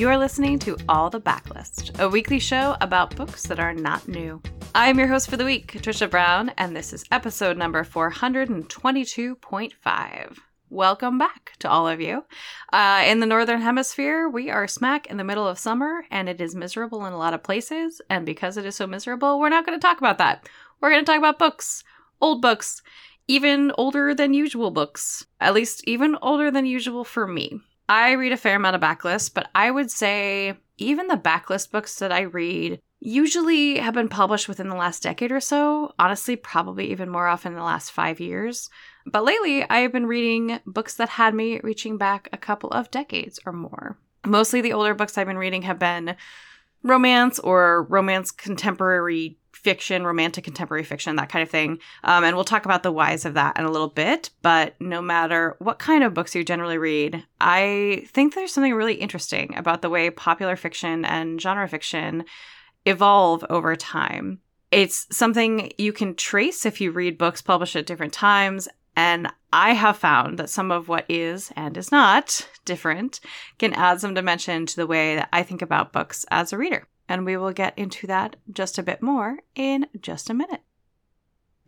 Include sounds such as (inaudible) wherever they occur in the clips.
You're listening to All the Backlist, a weekly show about books that are not new. I'm your host for the week, Trisha Brown, and this is episode number 422.5. Welcome back to all of you. Uh, in the Northern Hemisphere, we are smack in the middle of summer and it is miserable in a lot of places. And because it is so miserable, we're not going to talk about that. We're going to talk about books, old books, even older than usual books, at least even older than usual for me. I read a fair amount of backlist, but I would say even the backlist books that I read usually have been published within the last decade or so. Honestly, probably even more often in the last five years. But lately, I have been reading books that had me reaching back a couple of decades or more. Mostly the older books I've been reading have been romance or romance contemporary fiction, romantic contemporary fiction, that kind of thing. Um, and we'll talk about the whys of that in a little bit. But no matter what kind of books you generally read, I think there's something really interesting about the way popular fiction and genre fiction evolve over time. It's something you can trace if you read books published at different times. And I have found that some of what is and is not different can add some dimension to the way that I think about books as a reader and we will get into that just a bit more in just a minute.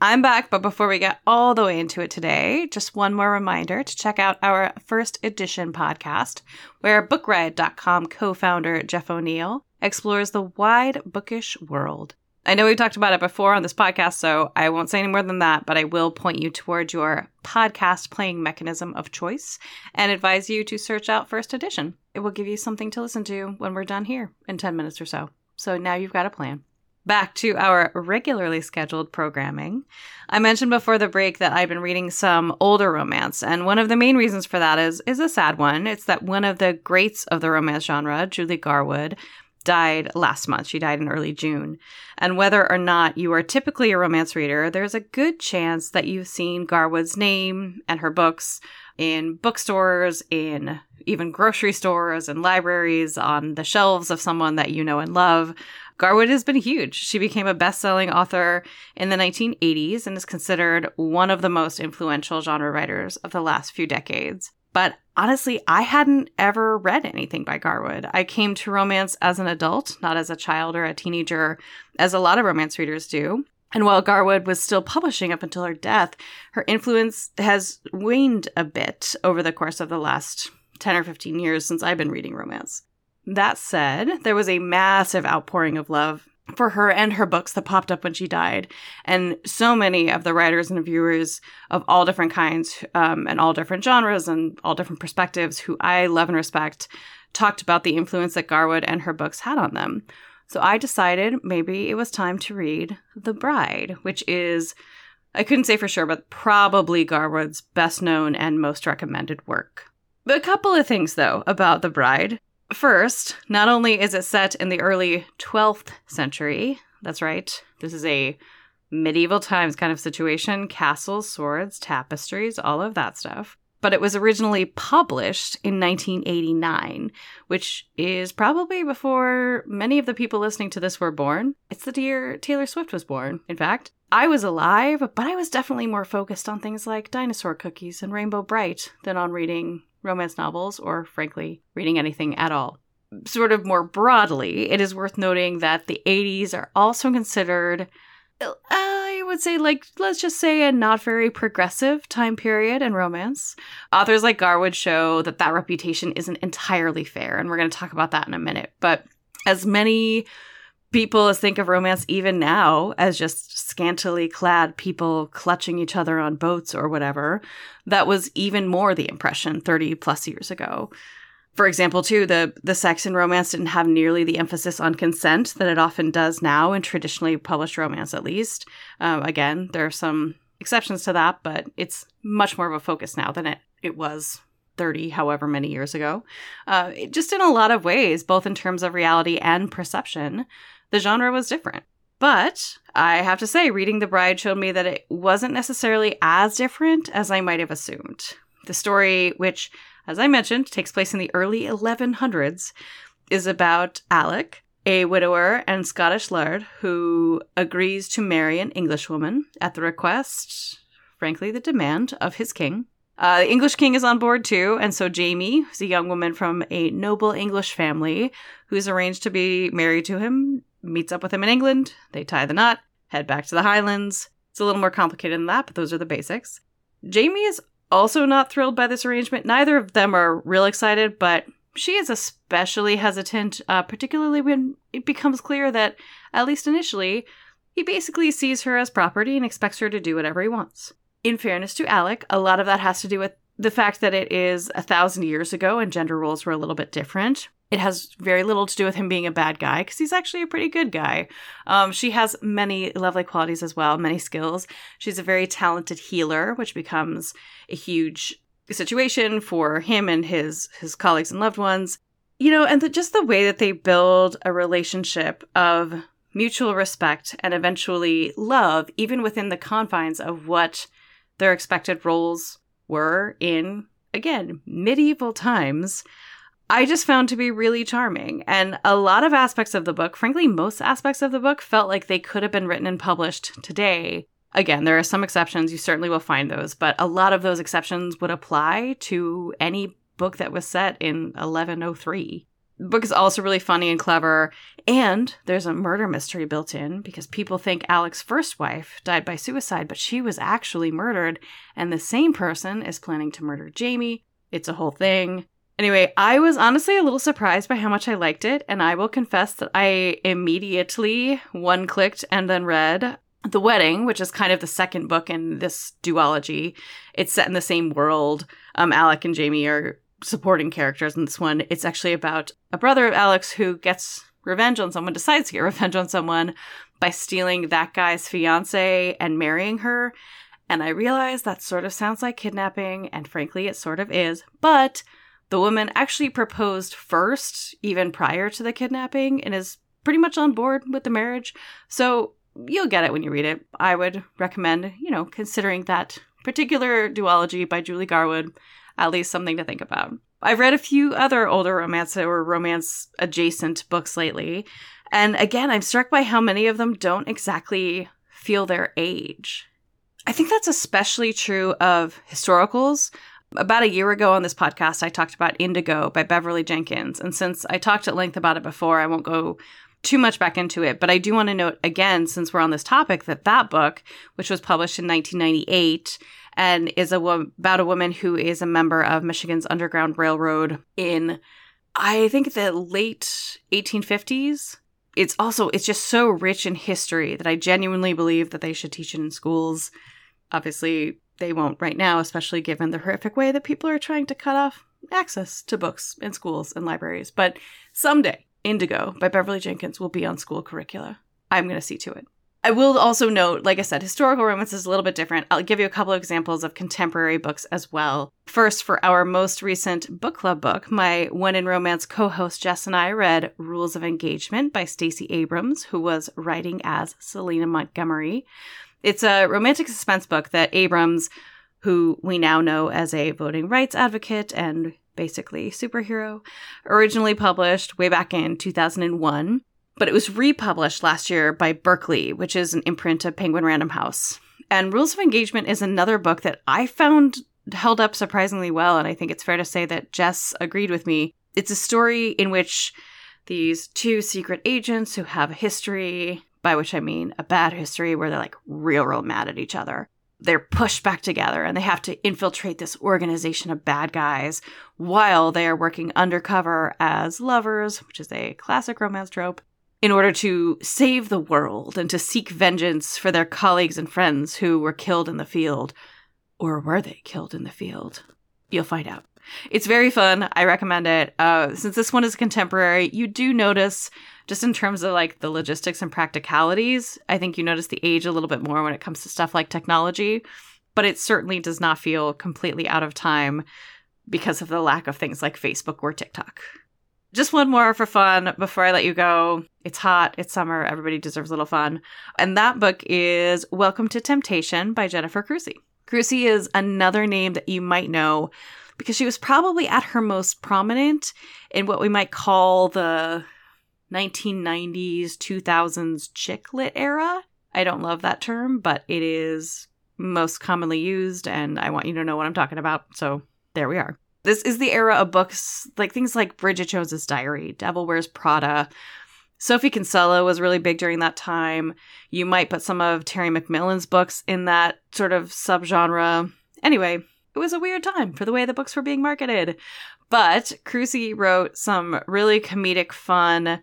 I'm back, but before we get all the way into it today, just one more reminder to check out our first edition podcast, where BookRiot.com co founder Jeff O'Neal explores the wide bookish world. I know we've talked about it before on this podcast, so I won't say any more than that, but I will point you toward your podcast playing mechanism of choice and advise you to search out First Edition. It will give you something to listen to when we're done here in 10 minutes or so. So now you've got a plan. Back to our regularly scheduled programming. I mentioned before the break that I've been reading some older romance, and one of the main reasons for that is is a sad one. It's that one of the greats of the romance genre, Julie Garwood, died last month. She died in early June. And whether or not you are typically a romance reader, there's a good chance that you've seen Garwood's name and her books in bookstores, in even grocery stores and libraries, on the shelves of someone that you know and love. Garwood has been huge. She became a best selling author in the 1980s and is considered one of the most influential genre writers of the last few decades. But honestly, I hadn't ever read anything by Garwood. I came to romance as an adult, not as a child or a teenager, as a lot of romance readers do. And while Garwood was still publishing up until her death, her influence has waned a bit over the course of the last 10 or 15 years since I've been reading romance. That said, there was a massive outpouring of love for her and her books that popped up when she died. And so many of the writers and viewers of all different kinds um, and all different genres and all different perspectives who I love and respect talked about the influence that Garwood and her books had on them. So I decided maybe it was time to read The Bride, which is, I couldn't say for sure, but probably Garwood's best known and most recommended work. A couple of things, though, about The Bride. First, not only is it set in the early 12th century, that's right, this is a medieval times kind of situation castles, swords, tapestries, all of that stuff. But it was originally published in 1989, which is probably before many of the people listening to this were born. It's the year Taylor Swift was born, in fact. I was alive, but I was definitely more focused on things like dinosaur cookies and Rainbow Brite than on reading romance novels or, frankly, reading anything at all. Sort of more broadly, it is worth noting that the 80s are also considered, uh, I would say, like, let's just say a not very progressive time period in romance. Authors like Garwood show that that reputation isn't entirely fair, and we're going to talk about that in a minute. But as many people think of romance even now as just scantily clad people clutching each other on boats or whatever. That was even more the impression 30 plus years ago. For example, too, the, the sex and romance didn't have nearly the emphasis on consent that it often does now in traditionally published romance, at least. Um, again, there are some exceptions to that, but it's much more of a focus now than it, it was 30, however many years ago. Uh, just in a lot of ways, both in terms of reality and perception, the genre was different. But I have to say, reading The Bride showed me that it wasn't necessarily as different as I might have assumed. The story, which, as I mentioned, takes place in the early 1100s, is about Alec, a widower and Scottish laird who agrees to marry an Englishwoman at the request, frankly, the demand of his king. Uh, the English king is on board too, and so Jamie, who's a young woman from a noble English family who's arranged to be married to him, meets up with him in England. They tie the knot, head back to the Highlands. It's a little more complicated than that, but those are the basics. Jamie is also not thrilled by this arrangement. Neither of them are real excited, but she is especially hesitant, uh, particularly when it becomes clear that, at least initially, he basically sees her as property and expects her to do whatever he wants. In fairness to Alec, a lot of that has to do with the fact that it is a thousand years ago and gender roles were a little bit different. It has very little to do with him being a bad guy because he's actually a pretty good guy. Um, she has many lovely qualities as well, many skills. She's a very talented healer, which becomes a huge situation for him and his his colleagues and loved ones. You know, and the, just the way that they build a relationship of mutual respect and eventually love, even within the confines of what their expected roles were in again medieval times I just found to be really charming. And a lot of aspects of the book, frankly, most aspects of the book felt like they could have been written and published today. Again, there are some exceptions. You certainly will find those, but a lot of those exceptions would apply to any book that was set in 1103. The book is also really funny and clever, and there's a murder mystery built in because people think Alec's first wife died by suicide, but she was actually murdered, and the same person is planning to murder Jamie. It's a whole thing. Anyway, I was honestly a little surprised by how much I liked it, and I will confess that I immediately one clicked and then read The Wedding, which is kind of the second book in this duology. It's set in the same world. Um, Alec and Jamie are supporting characters in this one. It's actually about a brother of Alec's who gets revenge on someone, decides to get (laughs) revenge on someone by stealing that guy's fiance and marrying her. And I realize that sort of sounds like kidnapping, and frankly, it sort of is, but the woman actually proposed first, even prior to the kidnapping, and is pretty much on board with the marriage. So you'll get it when you read it. I would recommend, you know, considering that particular duology by Julie Garwood, at least something to think about. I've read a few other older romance or romance adjacent books lately, and again, I'm struck by how many of them don't exactly feel their age. I think that's especially true of historicals, about a year ago on this podcast, I talked about Indigo by Beverly Jenkins. And since I talked at length about it before, I won't go too much back into it. But I do want to note again, since we're on this topic, that that book, which was published in 1998 and is a wo- about a woman who is a member of Michigan's Underground Railroad in, I think, the late 1850s. It's also, it's just so rich in history that I genuinely believe that they should teach it in schools. Obviously, they won't right now, especially given the horrific way that people are trying to cut off access to books in schools and libraries. But someday, Indigo by Beverly Jenkins will be on school curricula. I'm going to see to it. I will also note, like I said, historical romance is a little bit different. I'll give you a couple of examples of contemporary books as well. First, for our most recent book club book, my One in Romance co-host Jess and I read Rules of Engagement by Stacey Abrams, who was writing as Selena Montgomery. It's a romantic suspense book that Abrams, who we now know as a voting rights advocate and basically superhero, originally published way back in 2001, but it was republished last year by Berkley, which is an imprint of Penguin Random House. And Rules of Engagement is another book that I found held up surprisingly well, and I think it's fair to say that Jess agreed with me. It's a story in which these two secret agents who have a history by which I mean a bad history where they're like real, real mad at each other. They're pushed back together and they have to infiltrate this organization of bad guys while they are working undercover as lovers, which is a classic romance trope, in order to save the world and to seek vengeance for their colleagues and friends who were killed in the field. Or were they killed in the field? You'll find out. It's very fun. I recommend it. Uh, since this one is contemporary, you do notice just in terms of like the logistics and practicalities, I think you notice the age a little bit more when it comes to stuff like technology, but it certainly does not feel completely out of time because of the lack of things like Facebook or TikTok. Just one more for fun before I let you go. It's hot, it's summer, everybody deserves a little fun. And that book is Welcome to Temptation by Jennifer Crusie. Crusie is another name that you might know because she was probably at her most prominent in what we might call the 1990s, 2000s chick lit era. I don't love that term, but it is most commonly used, and I want you to know what I'm talking about. So there we are. This is the era of books like things like Bridget Jones's Diary, Devil Wears Prada. Sophie Kinsella was really big during that time. You might put some of Terry McMillan's books in that sort of subgenre. Anyway, it was a weird time for the way the books were being marketed. But Crusie wrote some really comedic, fun,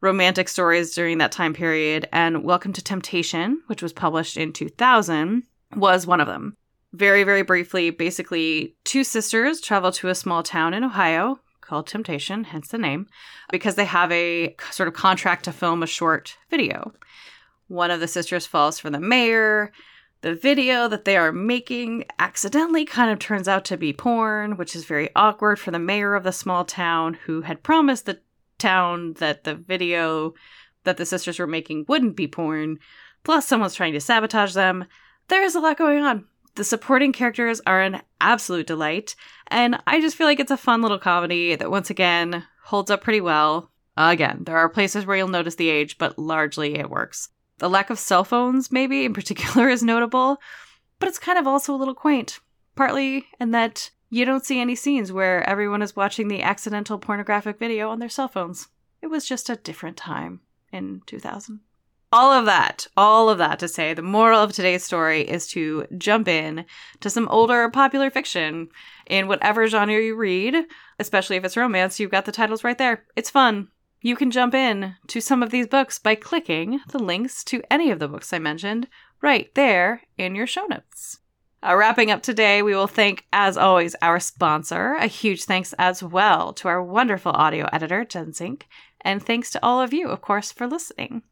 romantic stories during that time period, and Welcome to Temptation, which was published in 2000, was one of them. Very, very briefly, basically, two sisters travel to a small town in Ohio called Temptation, hence the name, because they have a sort of contract to film a short video. One of the sisters falls for the mayor. The video that they are making accidentally kind of turns out to be porn, which is very awkward for the mayor of the small town who had promised the town that the video that the sisters were making wouldn't be porn. Plus, someone's trying to sabotage them. There's a lot going on. The supporting characters are an absolute delight, and I just feel like it's a fun little comedy that once again holds up pretty well. Again, there are places where you'll notice the age, but largely it works. The lack of cell phones, maybe in particular, (laughs) is notable, but it's kind of also a little quaint. Partly in that you don't see any scenes where everyone is watching the accidental pornographic video on their cell phones. It was just a different time in 2000 all of that, all of that to say, the moral of today's story is to jump in to some older popular fiction in whatever genre you read, especially if it's romance. You've got the titles right there. It's fun. You can jump in to some of these books by clicking the links to any of the books I mentioned right there in your show notes. Uh, wrapping up today, we will thank, as always, our sponsor. A huge thanks as well to our wonderful audio editor, Jen and thanks to all of you, of course, for listening.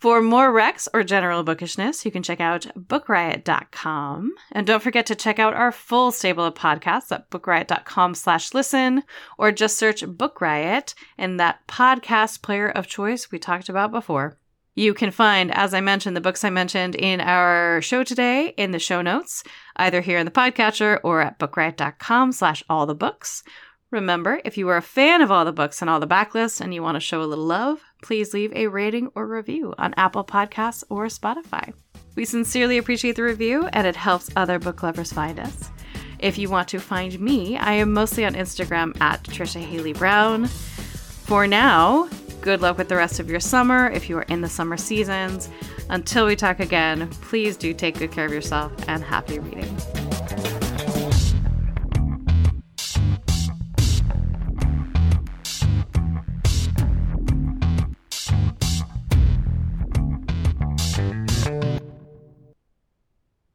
For more recs or general bookishness, you can check out bookriot.com. And don't forget to check out our full stable of podcasts at bookriot.com slash listen, or just search Book Riot in that podcast player of choice we talked about before. You can find, as I mentioned, the books I mentioned in our show today in the show notes, either here in the podcatcher or at bookriot.com slash all the books. Remember, if you are a fan of all the books and all the backlists and you want to show a little love, please leave a rating or review on Apple Podcasts or Spotify. We sincerely appreciate the review and it helps other book lovers find us. If you want to find me, I am mostly on Instagram at Trisha Haley Brown. For now, good luck with the rest of your summer if you are in the summer seasons. Until we talk again, please do take good care of yourself and happy reading.